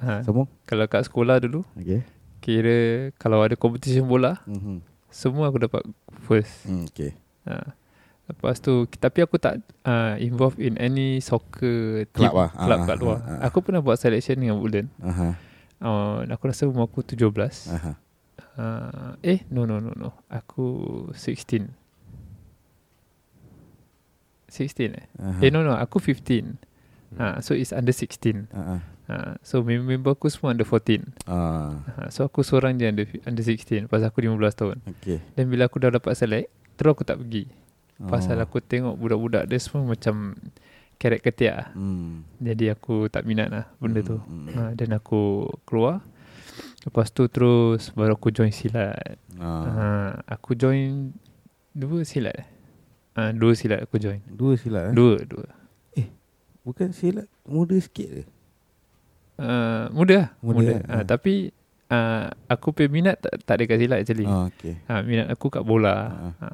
Ha, Sambung. kalau kat sekolah dulu, Okay. kira kalau ada competition bola, Mm-hmm. semua aku dapat first. Mm, okay. Ha. Lepas tu tapi aku tak uh, involved in any soccer Club lah. club Ah, kat ah, luar. ah, ah. Aku pernah buat selection dengan Woodland. Aha. Uh, aku rasa umur aku 17. Aha. Uh, eh no no no no. Aku 16. 16 eh? Aha. Eh no no, aku 15. Ha, so it's under 16. Ah, ah. Ha, so mem- member aku semua under 14. Ah, Ha, so aku seorang je under, under 16 pasal aku 15 tahun. okay. Dan bila aku dah dapat select, terus aku tak pergi. Pasal Oh. aku tengok budak-budak dia semua macam kerek ketiak. Hmm. Jadi aku tak minat lah benda tu. Hmm, hmm. Ha, dan aku keluar. Lepas tu terus baru aku join silat. Ah. Ha, aku join dua silat. Ha, dua silat aku join. Dua silat eh? Dua, dua. Bukan silat muda sikit ke? Uh, muda lah. Muda, Muda. eh? Ha, tapi uh, aku punya minat tak, tak ada kat silat actually. Ah, okay. Ha, minat aku kat bola. Ah. Ha.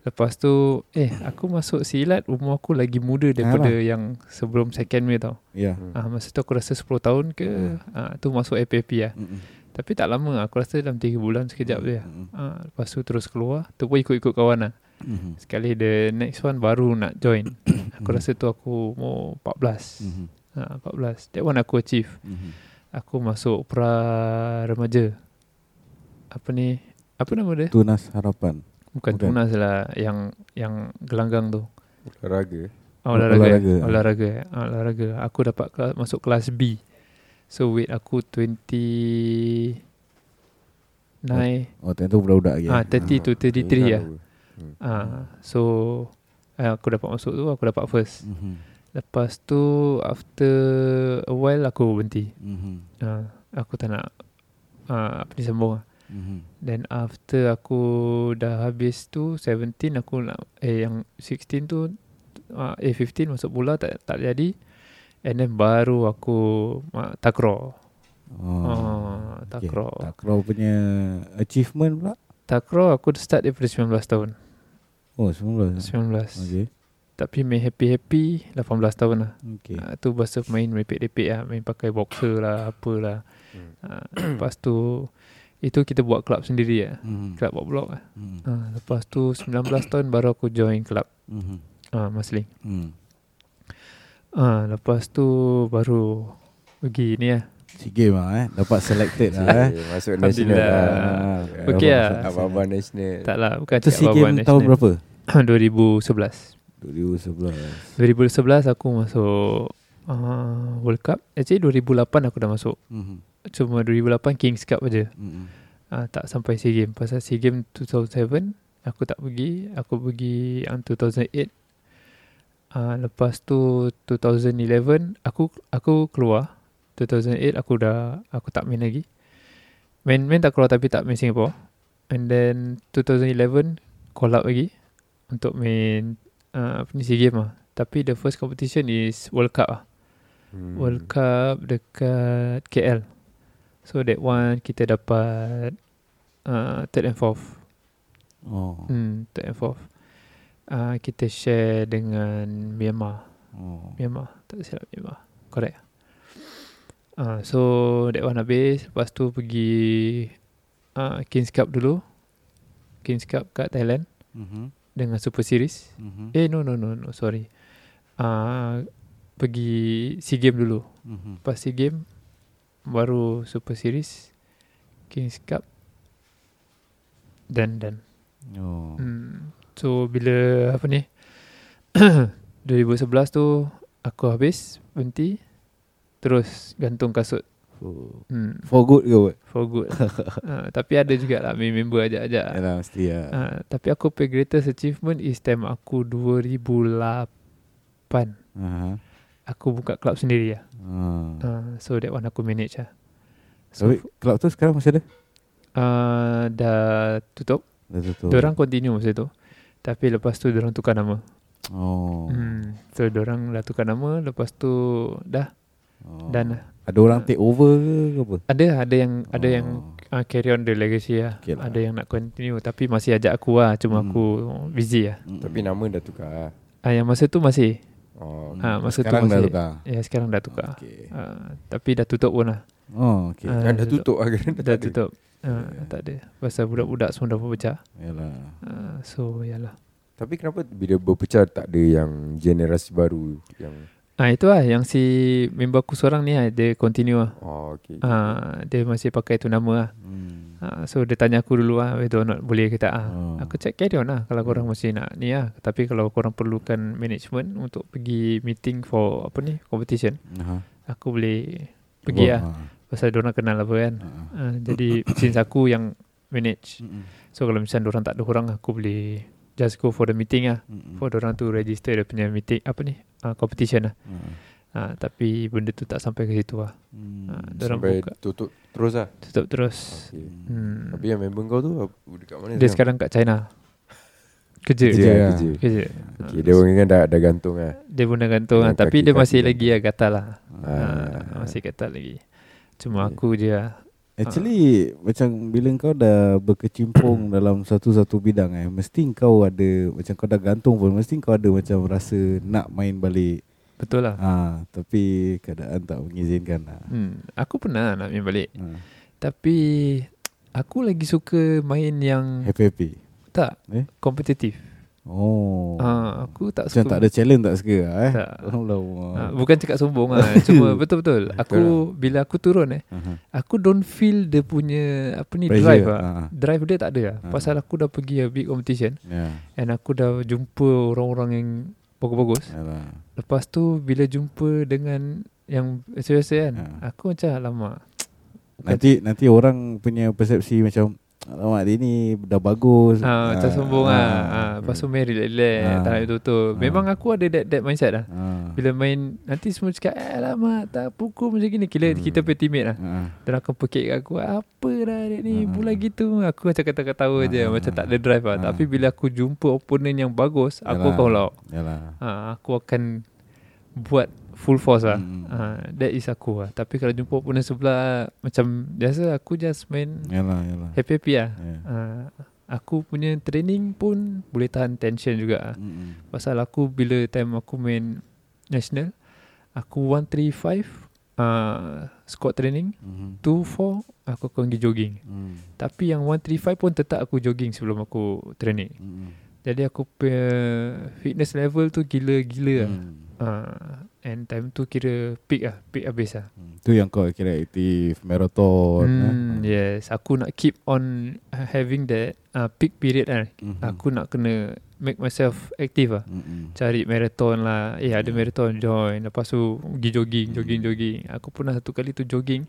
Lepas tu, eh aku masuk silat umur aku lagi muda daripada Alah. yang sebelum second year tau. Ya. Hmm. Ah, masa tu aku rasa 10 tahun ke ah, tu masuk APP lah. Mm-mm. Tapi tak lama aku rasa dalam 3 bulan sekejap je. Mm-mm. Ah, lepas tu terus keluar. Tu pun ikut-ikut kawan lah. Mhm. Sekali the next one baru nak join. aku Mhm. rasa tu aku umur 14. Mhm. Ah, 14. That one aku achieve. Mhm. Aku masuk pra remaja. Apa ni? Apa nama dia? Tunas harapan. Bukan, Bukan. tunas lah yang yang gelanggang tu. Olahraga. Oh, olahraga. Olahraga. Olahraga. Olahraga. Ah, olahraga. Aku dapat kelas, masuk kelas B. So weight aku 20 9 Oh, time tu budak-budak lagi. ah eh? 30 to 33 lah. Hmm. Ah so eh, aku dapat masuk tu aku dapat first. Mhm. Lepas tu after a while aku berhenti. Mhm. Ah aku tak nak ah apa ni sambung lah. Mhm. Then after aku dah habis tu 17 aku nak eh yang 16 tu uh, eh 15 masuk bola tak tak jadi. And then baru aku uh, takraw. Oh. Okay. takraw. Takraw punya achievement pula. Takraw aku start daripada 19 tahun. Oh, 19. 19. Okay. Tapi main happy-happy 18 tahun lah. Okay. Uh, tu bahasa main repek-repek lah. Main pakai boxer lah, apalah. Hmm. Uh, lepas tu, itu kita buat club sendiri lah. Mhm. Club buat blok lah. Mhm. Uh, lepas tu 19 tahun baru aku join club. Mhm. Uh, Masling. Hmm. Ah, lepas tu baru pergi ni lah. Si game lah eh. Dapat selected lah eh. Masuk national lah. Okey lah. Abang-abang national. Tak lah, bukan Itu si game tahun berapa? 2011. 2011. 2011 aku masuk uh, World Cup. Actually 2008 aku dah masuk. Mhm. Cuma 2008 Kings Cup aja. Mhm. Uh, tak sampai SEA Games. Pasal SEA Games 2007 aku tak pergi. Aku pergi yang 2008. Uh, lepas tu 2011 aku aku keluar. 2008 aku dah aku tak main lagi. Main main tak keluar tapi tak main Singapore. And then 2011 call up lagi untuk main uh, apa ni SEA Games lah. Tapi the first competition is World Cup lah. Hmm. World Cup dekat KL. So that one kita dapat uh, third and fourth. Oh. Hmm, third and fourth. Uh, kita share dengan Myanmar. Oh. Myanmar, tak silap Myanmar. Correct. Uh, so that one habis. Lepas tu pergi uh, Kings Cup dulu. Kings Cup kat Thailand Mhm. Dengan Super Series. Mhm. Eh no no no no sorry. Uh, pergi SEA Games dulu. Mhm. Lepas SEA Games baru Super Series Kings Cup dan dan Oh. hmm. so bila apa ni 2011 tu aku habis berhenti terus gantung kasut For, hmm. for good ke buat? for good uh, tapi ada juga lah member ajak-ajak Yalah mesti lah. uh, tapi aku punya greatest achievement is time aku 2008 Aha. aku buka club sendiri lah Ah. uh, so that one aku manage lah so Tapi club tu sekarang masih ada? uh, dah tutup Dah tutup. Diorang continue masa tu Tapi lepas tu diorang tukar nama Oh. hmm. So diorang dah tukar nama Lepas tu Dah oh. Dan lah Ada orang take over ke, ke apa? Ada Ada yang Ada Oh. yang uh, Carry on the legacy lah. Okay lah. Ada yang nak continue Tapi masih ajak aku lah Cuma Hmm. aku Busy lah Mm. Tapi nama dah tukar. uh, Yang masa tu masih Oh. Ah, masa tu sekarang dah masih- tukar. Ya sekarang dah tukar Okay. uh, Tapi dah tutup pun lah Oh, okay. Ah, Kan dah tutup. lah kan Dah tutup. Uh, tak ada. Pasal budak-budak semua dah berpecah. Yalah. Uh, so, yalah. Tapi kenapa bila berpecah tak ada yang generasi baru yang Ah itu lah yang si member aku seorang ni lah, dia continue lah. Oh okay, Ah dia masih pakai tu nama lah. Hmm. Ah, so dia tanya aku dulu lah whether or not boleh ke tak ah. Oh. Aku check carry on lah kalau korang masih nak ni lah. Tapi kalau korang perlukan management untuk pergi meeting for apa ni competition, Aha. aku boleh pergi lah. Ah. Pasal diorang kenal apa kan. Ah. Ah, jadi since aku yang manage. Mm-mm. So kalau misalnya diorang tak ada orang aku boleh just go for the meeting lah. Mm-mm. For diorang tu register dia punya meeting apa ni uh, competition lah. Ah. Uh, tapi benda tu tak sampai ke situ lah. Hmm. Ah, Diorang Sampai buka. tutup terus lah Tutup terus. okay. Hmm. Tapi yang member kau tu Dekat mana Dia sekarang kat China. Kerja. Kerja, Kerja lah, kerja. Kerja. Okay, dia orang kan dah, dah gantung lah Dia pun dah gantung lah. Tapi dia kaki-kaki masih gantung. lagi lah gatal lah. Ah. Ah, masih gatal lagi. Cuma Okay. aku je lah. Actually macam bila kau dah berkecimpung dalam satu-satu bidang eh mesti kau ada macam kau dah gantung pun mesti kau ada macam rasa nak main balik. Betul lah. Ah tapi keadaan tak mengizinkan lah. Hmm. Aku pernah nak main balik. Ha. Tapi aku lagi suka main yang Happy happy. tak Eh? kompetitif. Oh. Ah, aku tak macam suka. tak ada challenge tak suka lah, eh. Tak. Allah. Ah, bukan cakap sombong lah. Cuma betul-betul. Aku bila aku turun eh, Aha. aku don't feel dia punya apa ni Pressure, drive lah. ah. Drive dia tak ada lah. Ah. Pasal aku dah pergi a big competition Ya. and aku dah jumpa orang-orang yang bagus-bagus. Yalah. Lepas tu bila jumpa dengan yang biasa-biasa kan, Ah. aku macam lama. Nanti nanti orang punya persepsi macam Alamak dia ni dah bagus Ah, macam Ah, sombong ah, ah. ah. Lepas tu main relax, Ah. tak nak tutup. Ah. Memang aku ada that, that mindset lah. ah. Bila main Nanti semua cakap Eh alamak Tak pukul macam gini Kira Hmm. kita punya teammate lah Ah. Dia akan pekik kat aku Apa dah dia ni Ah. Bulan gitu Aku macam kata-katawa je Ah. Macam tak ada drive lah Ah. Tapi bila aku jumpa opponent yang bagus Aku Yalah. akan Yalah ha, Aku akan Buat full force lah Hmm. ha, That is aku lah Tapi kalau jumpa opponent sebelah Macam biasa Aku just main Yalah yalah Happy-happy lah Ya. ha, Aku punya training pun Boleh tahan tension juga lah Mm-mm. Pasal aku bila time aku main national Aku 135 uh, squat training Mhm. 2-4 aku akan pergi jogging Mm. Tapi yang 135 pun tetap aku jogging sebelum aku training Mm-mm. Jadi aku punya fitness level tu gila-gila lah Mm. Uh, And time tu kira peak lah Peak habis lah Mm. Tu yang kau kira aktif marathon hmm, eh? Yes. Aku nak keep on having that uh, peak period kan Mhm. Aku nak kena make myself active lah Mm-mm. cari marathon lah. Eh ada marathon join. Lepas tu pergi jogging Jogging jogging. Aku pernah satu kali tu jogging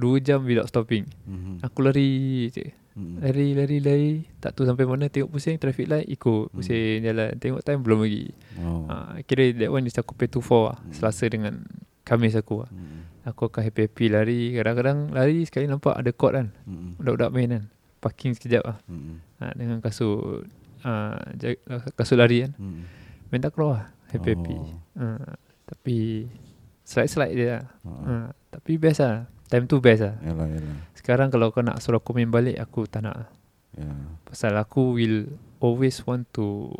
2 jam without stopping. Mhm. Aku lari je. Mm-mm. Lari lari lari. Tak tahu sampai mana Tengok pusing traffic light Ikut. Pusing jalan. Tengok time belum lagi. Oh. ha, Kira that one is aku pay to four lah. Selasa dengan Khamis aku lah. Mm-mm. Aku akan happy-happy lari. Kadang-kadang lari sekali nampak ada court kan. Mm-mm. Budak-budak main kan. Parking sekejap lah. Mm-mm. ha, Dengan kasut uh, Kasut lari kan. Mm-mm. Main tak keluar lah. Happy-happy. Oh. uh, Tapi Slide-slide je lah. Oh. uh, Tapi best lah Time tu best lah Yalah yalah Sekarang kalau kau nak suruh aku main balik Aku tak nak. Ya. Pasal aku will Always want to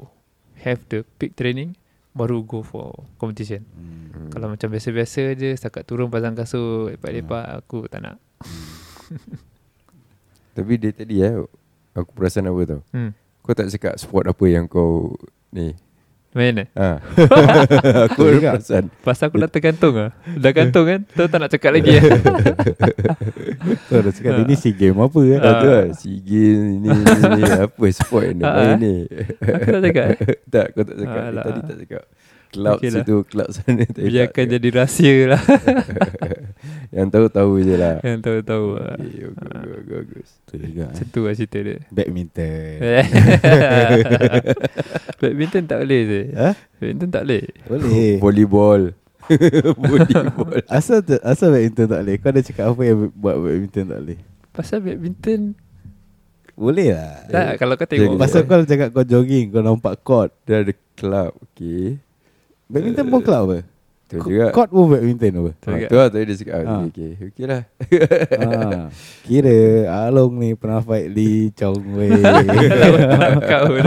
Have the peak training Baru go for competition Mm. Hmm. Kalau macam biasa-biasa je Setakat turun pasang kasut Lepak-lepak Aku tak nak Tapi dia tadi eh Aku perasan apa tau hmm. Kau tak cakap sport apa yang kau Ni Main eh ha. Aku ada perasan. Pasal aku dah tergantung lah Dah gantung kan? Tu tak nak cakap lagi? Tu ada cakap dia ni si game apa eh? Ah. Tu lah SEA Games ni, ni, ni Apa sport dia Ah, main ah. ni. Aku tak cakap eh? Tak kau tak cakap. Alah. Tadi tak cakap Club Okey lah. situ Club sana tak Biarkan cakap. jadi rahsia lah. Yang tahu-tahu je lah. Yang tahu-tahu lah. Okay, okay, bagus, bagus. Tu juga eh. Macam tu lah cerita dia. Badminton. Badminton tak boleh je. Ha? Badminton tak boleh. Boleh. Volleyball. Volleyball. Asal tu, asal badminton tak boleh? Kau ada cakap apa yang buat badminton tak boleh? Pasal badminton Boleh lah. Tak kalau kau tengok. Pasal kau cakap kau jogging Kau nampak court. Dia ada club Okay Badminton pun club apa? Tu juga. Court pun badminton apa? Tu ha, juga. Tu lah tadi dia cakap Ha. okay, okay, okay lah. Ha. Kira Along ni pernah fight Lee Chong Wei Kau tu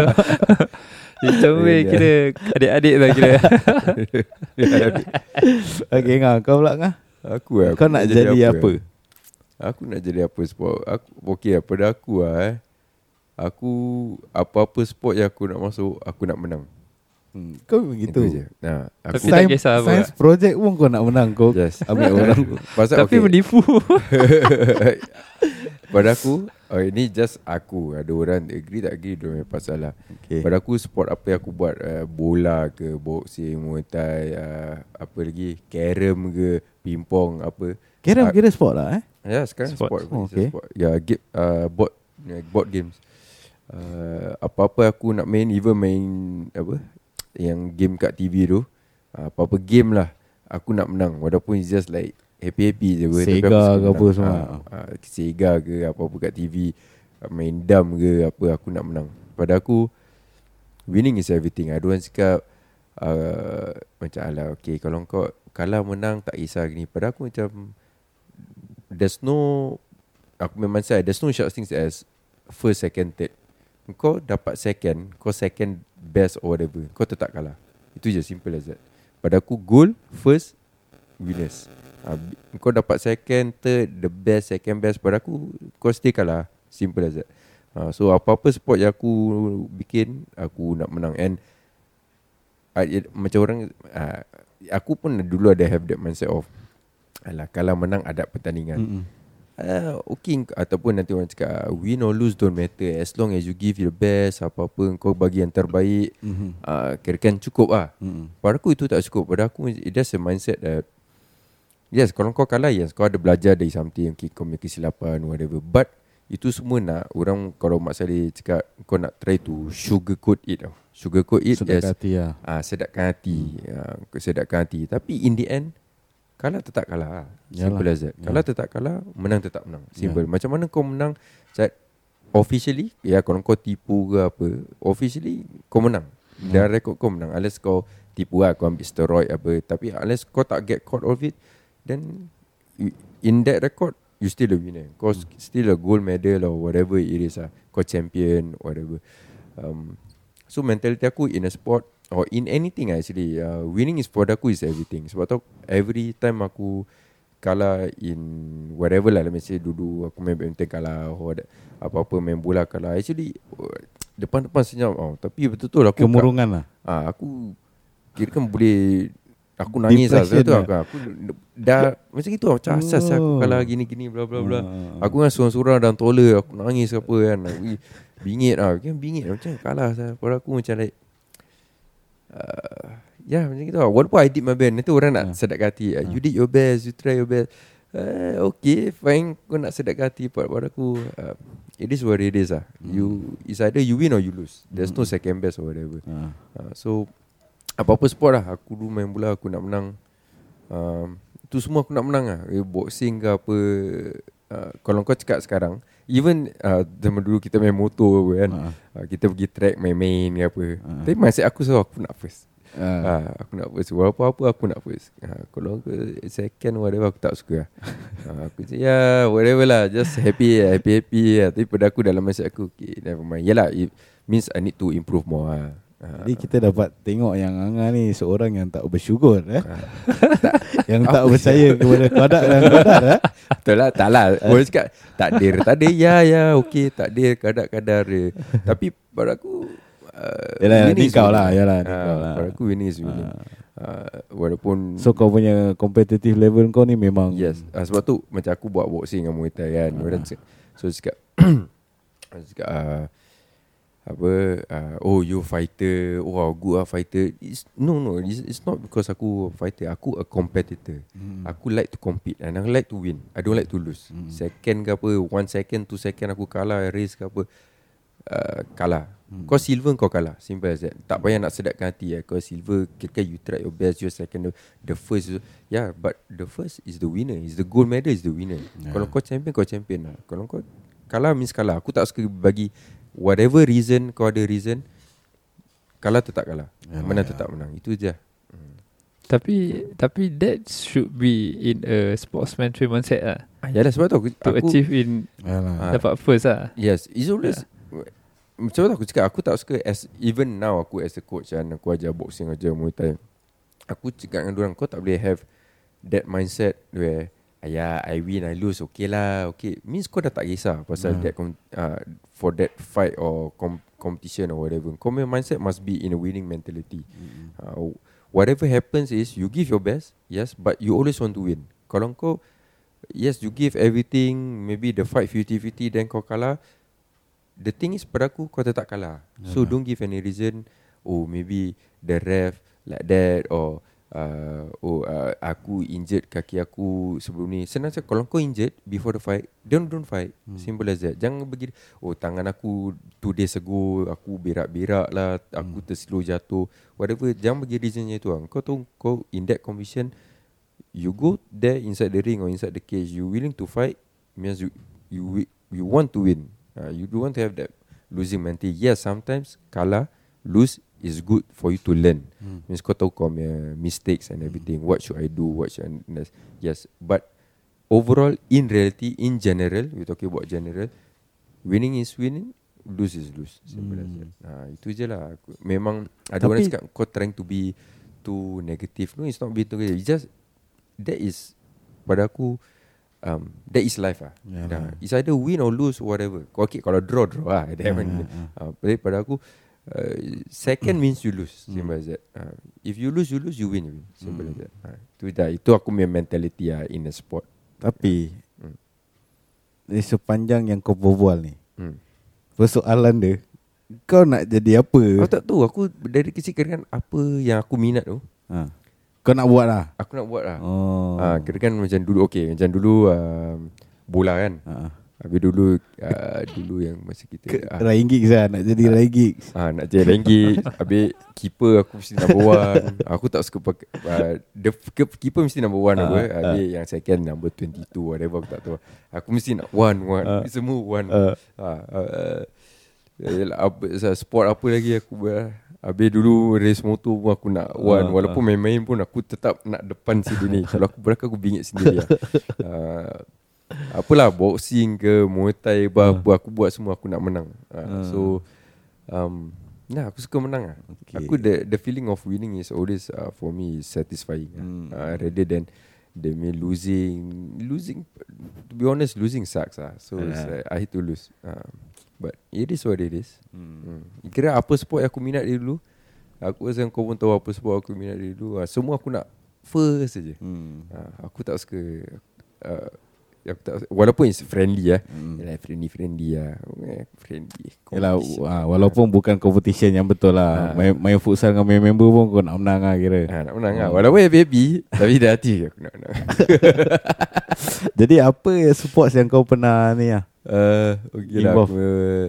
Macam weh kira Adik-adik lah kira. Okay ngah Kau pula ngah? Aku lah Kau nak jadi apa, Aku nak jadi apa sport? Aku, Okay lah pada aku lah eh. Aku Apa-apa sport yang aku nak masuk Aku nak menang Hmm, kau begitu. Itu je nah, aku, Tapi tak kisah apa. Science project pun kau nak menang kau. Yes Ambil orang. Pasal Tapi okay. menipu. Pada aku oh, Ini just aku Ada orang agree tak agree Dia punya pasal lah Okay. Pada aku sport apa yang aku buat uh, Bola ke Boxing Muay Thai uh, Apa lagi Carrom ke Pingpong Apa Kira Ah, kira sport lah eh. Ya sekarang Sport. sport, sport. Oh, okay. sport. Ya game uh, board ya, board games. Uh, apa-apa aku nak main even main apa yang game kat TV tu. Uh, apa-apa game lah aku nak menang walaupun it's just like happy-happy je apa. Tapi Sega aku ke apa semua. Ah, ah, Sega ke apa-apa kat TV uh, main dam ke apa aku nak menang. Pada aku winning is everything. Ada orang cakap uh, macam alah okay kalau kau kalah menang tak kisah gini. Pada aku macam there's no aku memang saya there's no such things as first second third kau dapat second kau second best or whatever. Kau tetap kalah. Itu je simple as that. Pada aku goal first winners ha, bi- kau dapat second third the best second best. Pada aku kau still kalah. Simple as that. Ha, so apa-apa sport yang aku bikin aku nak menang. And uh, it, macam orang uh, aku pun dulu ada have that mindset of alah kalau menang ada pertandingan. Mm-mm. Uh, okay ataupun nanti orang cakap ah, win or lose don't matter. As long as you give your best apa-apa kau bagi yang terbaik Mhm. uh, kira-kira cukup lah. Mm-mm. pada aku itu tak cukup. Pada aku it just a mindset that yes kalau kau kalah yes kau ada belajar dari something okay, kau punya kesilapan whatever. But itu semua nak orang kalau Mak Saleh cakap kau nak try to sugarcoat it tau. Sugarcoat it Sedap yes hati lah. ah sedapkan hati. Ah sedapkan hati. Tapi in the end kalah tetap kalah. Lah. simple Yalah. as that. Ya. kalah tetap kalah menang tetap menang. Ya. simple. Macam mana kau menang? Officially ya kalau kau tipu ke apa officially kau menang. Dan rekod kau menang. Unless kau tipu lah kau ambil steroid apa. Tapi unless kau tak get caught of it then in that record you still a winner. Kau Hmm. still a gold medal or whatever it is lah. Kau champion whatever. Um, so mentality aku in a sport or in anything lah actually uh, winning is for aku is everything sebab tu every time aku kalah in whatever lah let me say dulu aku main badminton kalah or apa-apa main bola kalah actually depan-depan senyap oh, tapi betul-betul aku Kemurungan lah. Ah, aku kira kan boleh aku nangis lah sebab tu lah. aku, aku dah macam gitu lah, macam asas aku Oh. kalah gini-gini bla bla bla. Ah. Aku kan seorang-seorang dalam toilet aku nangis apa kan. Aku bingit lah, kan bingit macam kalah saya. Pada aku macam like uh, ya macam gitu lah. Walaupun I did my best Nanti orang nak Ah. sedap hati. Uh, You did your best You try your best. Uh, Okay fine. Kau nak sedap hati Pada, aku. Uh, It is what it is lah. You It's either you win or you lose. There's no second best or whatever. Ah. Uh, so apa-apa sport lah. Aku dulu main bola Aku nak menang. Um, Itu semua aku nak menang lah. Eh, Boxing ke apa. Uh, Kalau kau cakap sekarang Even uh, Zaman dulu kita main motor apa kan Ah. uh, Kita pergi track main-main ke apa. Ah. Tapi mindset aku selalu Aku nak first. Ah. uh, Aku nak first. Walaupun apa aku nak first. Uh, Kalau aku second whatever Aku tak suka uh, Aku cakap ya whatever lah Just happy Happy-happy lah. Tapi pada aku dalam mindset aku Okay never mind. Yelah it means I need to improve more lah. uh, Jadi kita dapat tengok yang Angah ni seorang yang tak bersyukur eh. yang tak Apa percaya kepada kadar dan kadar eh. Betul lah Tak lah. Orang cakap Takdir Takdir ya ya Okay takdir Kadar-kadar dia Tapi pada aku uh, Yalah, ni kau lah, yalah, ni Ah, kau lah. Pada aku is winning uh, Walaupun So kau punya competitive level kau ni memang Yes. Uh, Sebab tu Macam aku buat boxing dengan Muay Thai kan. Cakap So cakap Orang cakap uh, apa uh, oh you fighter. Oh good ah fighter. It's, no no. It's, it's not because aku fighter. Aku a competitor. Hmm. Aku like to compete And I like to win. I don't like to lose. Hmm. Second ke apa One second Two second aku kalah Race ke apa uh, Kalah. Hmm. Kau silver kau kalah. Simple as that. Tak payah nak sedapkan hati eh. Kau silver Kira you try your best Your second the- first. Yeah but The first is the winner. Is the gold medal is the winner. Yeah. Kalau kau champion Kau champion lah. Kalau kau Kalah means kalah. Aku tak suka bagi Whatever reason Kau ada reason Kalah tetap kalah Yalah, Menang ya. tetap menang Itu je Tapi Tapi that should be In a sportsmanship mindset lah ah, Yalah sebab tu aku, To aku achieve in Yalah. Ah. Dapat first lah Yes, it's always macam tu aku cakap aku tak suka as even now aku as a coach kan aku ajar boxing ajar Muay Thai. Aku cakap dengan orang kau tak boleh have that mindset where Ayah I win I lose. Okay lah. Okay. Means kau dah tak kisah Pasal Hmm. that com- uh, For that fight Or com- competition Or whatever. Kau punya mindset Must be in a winning mentality. Uh, Whatever happens is You give your best Yes But you always want to win. Kalau kau Yes you give everything Maybe the fight 50-50 Then kau kalah. The thing is pada aku Kau tetap kalah. So Yalah. don't give any reason Oh maybe The ref Like that Or uh, Oh uh, Aku injured kaki aku Sebelum ni Senang saja Kalau kau injured Before the fight Don't don't fight Hmm. Simple as that Jangan begini Oh tangan aku Two days ago Aku berak-berak lah Aku Hmm. terslow jatuh Whatever Jangan bagi reasonnya itu lah. Kau tahu Kau in that condition You go there Inside the ring Or inside the cage You willing to fight Means you You you want to win uh, You do want to have that Losing mentality Yes sometimes Kalah Lose is good for you to learn. Hmm. Means kau tahu kau punya mistakes and everything. What should I do? What should I Yes. But Overall In reality In general We're talking about general Winning is winning Lose is lose. Simple as that. Ha, Itu je lah. Memang Ada orang cakap Kau trying to be Too negative. No it's not being too negative. It's just That is Pada aku um, That is life lah. Yalah. Nah, It's either win or lose Whatever. Kau okay, Kalau draw draw lah. One ya, ya. uh, pada aku uh, Second means you lose Simple as that. Uh, If you lose you lose You win you win Simple as that. Uh, Itu dah Itu aku punya mentality lah In a sport. Tapi Hmm. Dari sepanjang yang kau berbual ni hmm. Persoalan dia Kau nak jadi apa? Kau tak tahu Aku dari kecil kan Apa yang aku minat tu ha. Kau nak buat lah? Aku nak buat lah. Oh. Ah, kira kan macam dulu Okay macam dulu um, Bola kan. Ha. Habis dulu uh, Dulu yang masa kita Ke, ah, Ryan Giggs lah Nak jadi Ryan Giggs. Ah nak jadi ringgit Habis Keeper aku mesti number one. Aku tak suka pakai uh, The ke- keeper mesti number one Ah, apa ah. Habis yang second number 22 Whatever aku tak tahu. Aku mesti nak one one. Ah. Semua one. Ah, uh, uh, apa, Sport apa lagi aku ber Habis dulu race motor pun aku nak one. Ah, Walaupun main-main pun aku tetap nak depan situ ni Kalau aku belakang aku bingit sendiri lah. uh, Apalah boxing ke Muay Thai apa, apa Aku buat semua aku nak menang uh, Ah. So um, Nah aku suka menang lah Okay. Aku the the feeling of winning is always uh, For me is satisfying Hmm. uh, Rather than The me losing Losing To be honest Losing sucks lah So it's Ah. like, I hate to lose uh, But it is what it is hmm. hmm. Kira apa sport yang aku minat dari dulu Aku rasa kau pun tahu Apa sport aku minat dari dulu uh, Semua aku nak First saja Hmm. uh, Aku tak suka uh, aku tak, Walaupun it's friendly lah Hmm. Yalah friendly friendly lah eh, Friendly Yalah, ah, walaupun bukan competition yang betul lah. Ah. Main, main futsal dengan main member pun kau nak menang lah kira. ha, Nak menang lah Walaupun happy Tapi dah hati aku nak menang Jadi apa yang sports yang kau pernah ni lah? uh, Okay lah aku, uh,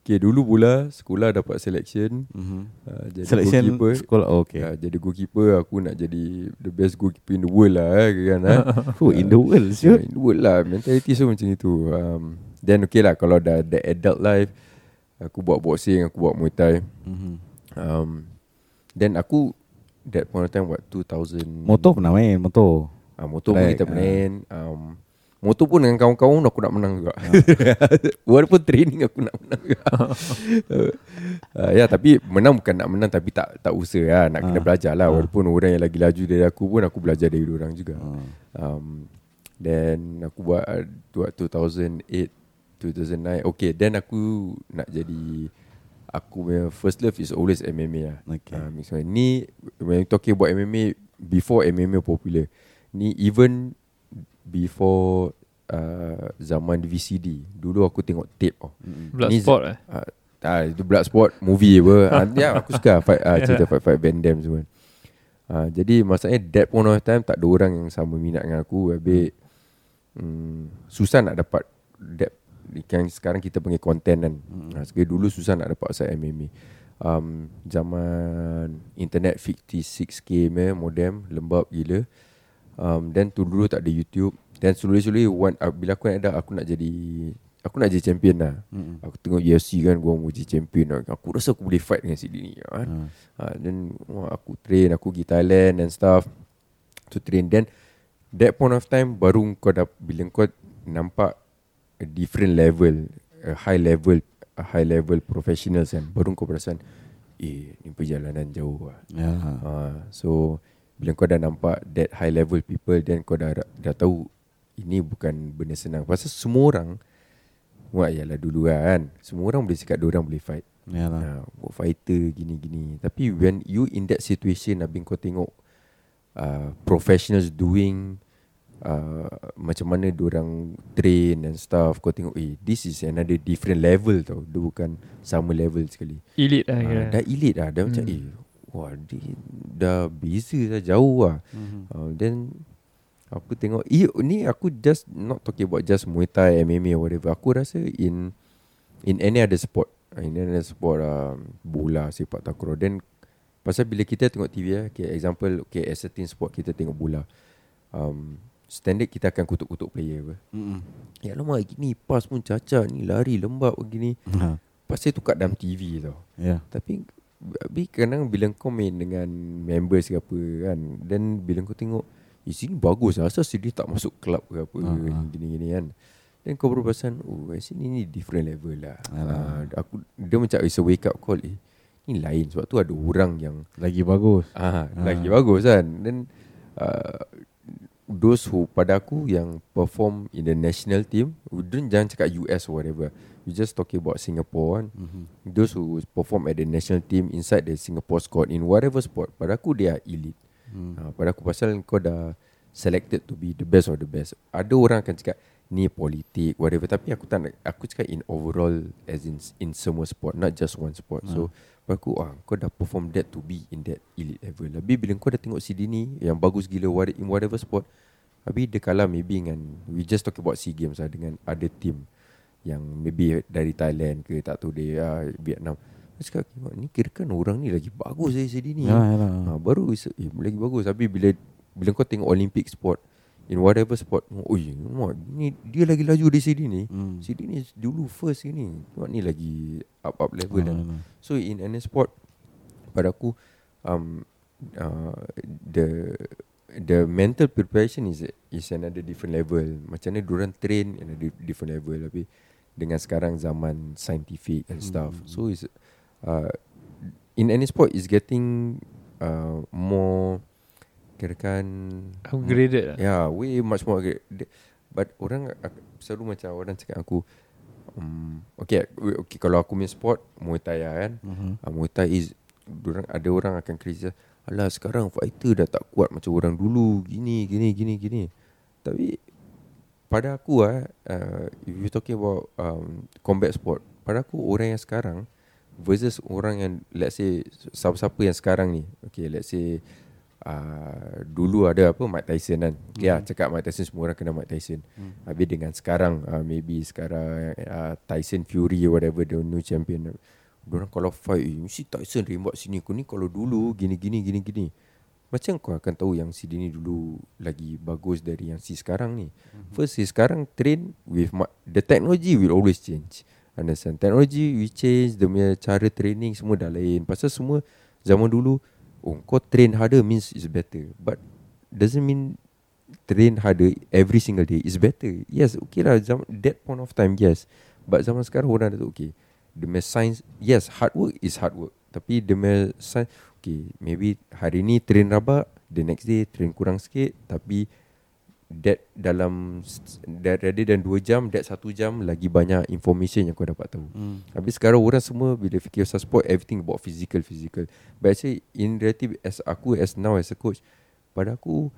Okay dulu bola Sekolah dapat selection Mm-hmm. uh, Jadi Selection goalkeeper sekolah oh, okay. uh, Jadi goalkeeper Aku nak jadi The best goalkeeper in the world lah eh, kan, eh. Oh, in the world So, sure. in the world lah Mentality so macam itu um, Then okay lah Kalau dah the adult life Aku buat boxing Aku buat muay thai Mm-hmm. um, Then aku That point of time What 2000 Motor pernah main motor. uh, Motor pun kita ah. main um, Motor pun dengan kawan-kawan Aku nak menang juga Ah. Walaupun training Aku nak menang juga uh, Ya tapi Menang bukan nak menang Tapi tak tak usaha lah Nak kena Ah. belajar lah Ah. Walaupun orang yang lagi laju dari aku pun Aku belajar dari orang juga Ah. um, Then aku buat buat 2008 2009 Okay then aku Nak jadi Aku punya first love is always MMA lah Okay. uh, match. Ni When you talking about MMA Before MMA popular Ni even Before uh, Zaman VCD Dulu aku tengok tape oh. Mm-mm. Blood Ni sport eh? uh, ah, Itu blood sport Movie apa? Uh, Ya aku suka fight, uh, Cerita fight-fight Van Damme semua. Uh, Jadi masalahnya That point of time Tak ada orang yang sama minat dengan aku. Habis hmm, Susah nak dapat That Yang sekarang kita panggil content kan. Hmm. uh, Sekali dulu susah nak dapat Asal MMA um, Zaman Internet 56k punya modem Lembab gila um, Then tu dulu tak ada YouTube Then slowly-slowly one, uh, Bila aku nak ada Aku nak jadi Aku nak jadi champion lah Mm-mm. Aku tengok UFC kan Gua mau jadi champion lah. Aku rasa aku boleh fight dengan si ni kan? Ah. ha, Then wah, Aku train Aku pergi Thailand and stuff To train Then That point of time Baru kau dah Bila kau nampak A different level A high level A high level professionals kan Baru kau perasan Eh ni perjalanan jauh lah Ya. ha, So Bila kau dah nampak That high level people Then kau dah Dah tahu ini bukan benda senang. Pasal semua orang Wah yalah dulu kan Semua orang boleh cakap orang boleh fight Yalah. ha, Buat fighter gini-gini Tapi when you in that situation Habis kau tengok uh, Professionals doing uh, Macam mana orang train and stuff Kau tengok eh This is another different level tau Dia bukan sama level sekali Elite lah kira. Dah elite lah Dah macam Hmm. eh Wah dia Dah beza dah jauh lah Mhm. uh, Then Aku tengok eh, Ni aku just Not talking about just Muay Thai MMA or whatever Aku rasa in In any other sport uh, In any other sport um, Bola Sepak takraw Then Pasal bila kita tengok TV eh, okay, Example okay, As a team sport Kita tengok bola um, Standard kita akan kutuk-kutuk player apa. Mhm. Ya lama gini Pas pun cacat Ni lari lembab begini Ha. Pasal tu kat dalam TV tau Ya. tapi Tapi kadang bila kau main dengan members ke apa kan Then bila kau tengok Eh sini bagus lah Asal sini tak masuk club ke apa Ah, uh, ah. Gini-gini kan Then kau baru perasan Oh eh, sini ni different level lah uh, aku Dia macam it's a wake up call Eh ni lain Sebab tu ada orang yang Lagi bagus. ah, Ah. Lagi bagus kan Then uh, Those who pada aku Yang perform in the national team Don't jangan cakap US or whatever You just talking about Singapore kan Mhm. those who perform at the national team inside the Singapore squad in whatever sport pada aku they are elite. Hmm. ha, pada aku pasal kau dah selected to be the best of the best. Ada orang akan cakap ni politik whatever tapi aku tak nak aku cakap in overall as in in semua sport not just one sport. So pada aku ah kau dah perform that to be in that elite level. Lebih bila kau dah tengok CD ni yang bagus gila in whatever sport Habis dia kalah maybe dengan We just talk about SEA Games lah Dengan other team Yang maybe dari Thailand ke Tak tahu dia uh, Vietnam Dia cakap "Kimak, Ni kira kan orang ni lagi bagus dari sini ni Ya, yalah. ha, Baru eh, lagi bagus Tapi bila Bila kau tengok Olympic sport In whatever sport Oh mak, ni Dia lagi laju dari sini ni Hmm. Sini ni dulu first ni ni lagi Up up level Ah, dah yalah. So in any sport pada aku um, uh, the the mental preparation is is another different level. Macam mana diorang train in a di- different level tapi dengan sekarang zaman scientific and stuff. Hmm. So is uh, in any sport is getting uh, more kirakan Upgraded lah. Yeah, way much more okay. But orang selalu macam orang cakap aku um, okay, okay, kalau aku main sport Muay Thai lah kan. Mhm. Uh, Muay Thai is orang ada orang akan criticize Alah sekarang fighter dah tak kuat macam orang dulu Gini gini gini gini Tapi pada aku ah uh, if you talking about um, combat sport pada aku orang yang sekarang versus orang yang let's say siapa-siapa yang sekarang ni. Okay let's say uh, dulu ada apa Mike Tyson kan. Okay, Hmm. lah, cakap Mike Tyson semua orang kenal Mike Tyson. Hmm. habis dengan sekarang uh, maybe sekarang uh, Tyson Fury whatever the new champion. Diorang kalau fight eh, Mesti Tyson rembat sini Kau ni kalau dulu Gini gini gini gini Macam kau akan tahu Yang si ni dulu Lagi bagus dari yang si sekarang ni. First si sekarang train With ma- The technology will always change. Understand? Technology will change Dia punya cara training Semua dah lain. Pasal semua Zaman dulu Oh kau train harder Means is better. But Doesn't mean Train harder Every single day Is better. Yes okay lah zaman, That point of time Yes. But zaman sekarang Orang dah tahu Okay The science Yes hard work is hard work. Tapi the science Okay Maybe hari ni train rabak The next day train kurang sikit Tapi That dalam that Rather than 2 jam That 1 jam Lagi banyak information Yang kau dapat tahu. Hmm. Habis sekarang orang semua Bila fikir pasal sport Everything about physical Physical. But actually In reality As aku as now as a coach Pada aku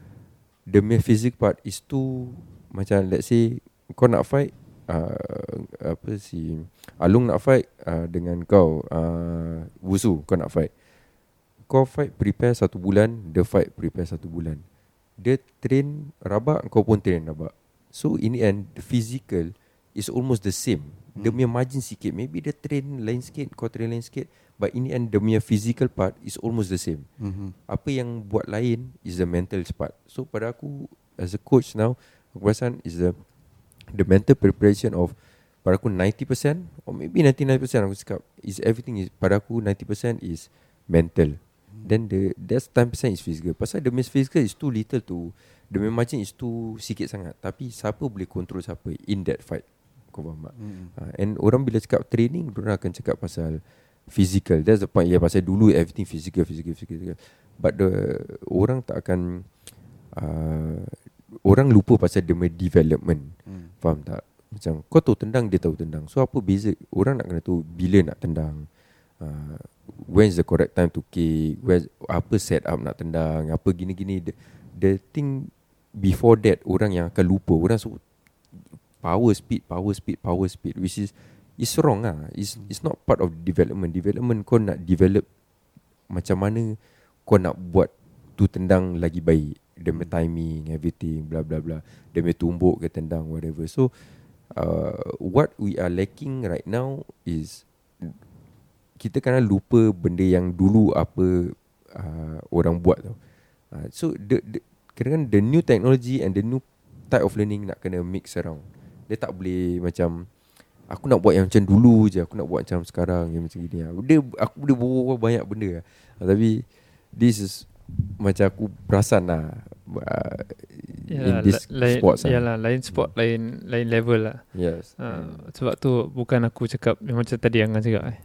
The main physical part Is too Macam let's say Kau nak fight uh, Apa si Alung nak fight uh, Dengan kau uh, Wusu Kau nak fight Kau fight prepare satu bulan Dia fight prepare satu bulan Dia train rabak Kau pun train rabak So in the end The physical Is almost the same Dia Hmm. punya margin sikit Maybe dia train lain sikit Kau train lain sikit But in the end Dia punya physical part Is almost the same Mhm. apa yang buat lain is the mental part. So pada aku as a coach now, aku perasan is the the mental preparation of pada aku 90% or maybe 99% aku cakap is everything is pada aku 90% is mental. Then the that's 10% is physical. Pasal the miss physical is too little to the main margin is too sikit sangat. Tapi siapa boleh control siapa in that fight. Kau faham tak? Mhm. Uh, and orang bila cakap training, orang akan cakap pasal physical. That's the point. Ya, yeah, pasal dulu everything physical, physical, physical. But the orang tak akan uh, orang lupa pasal dia punya development. Hmm. Faham tak? Macam kau tahu tendang dia tahu tendang. So apa beza orang nak kena tahu bila nak tendang. Uh, when's the correct time to kick, where apa set up nak tendang, apa gini-gini the, the thing before that orang yang akan lupa. Orang so power speed, power speed, power speed which is is wrong ah. It's it's not part of development. Development kau nak develop macam mana kau nak buat tu tendang lagi baik. Punya timing, everything, bla bla bla. Punya tumbuk ke tendang, whatever. So, uh, what we are lacking right now is kita kadang lupa benda yang dulu apa uh, orang buat tau. Uh, so the, the kadang the new technology and the new type of learning nak kena mix around. Dia tak boleh macam aku nak buat yang macam dulu je, aku nak buat macam sekarang yang macam gini. lah. Dia aku boleh berbual banyak benda lah. Uh, tapi this is macam aku perasan lah uh, in this lain, sports lah. yalah, lain sport lain lain level lah. Yes. Uh, sebab tu bukan aku cakap yang macam tadi Angan cakap eh.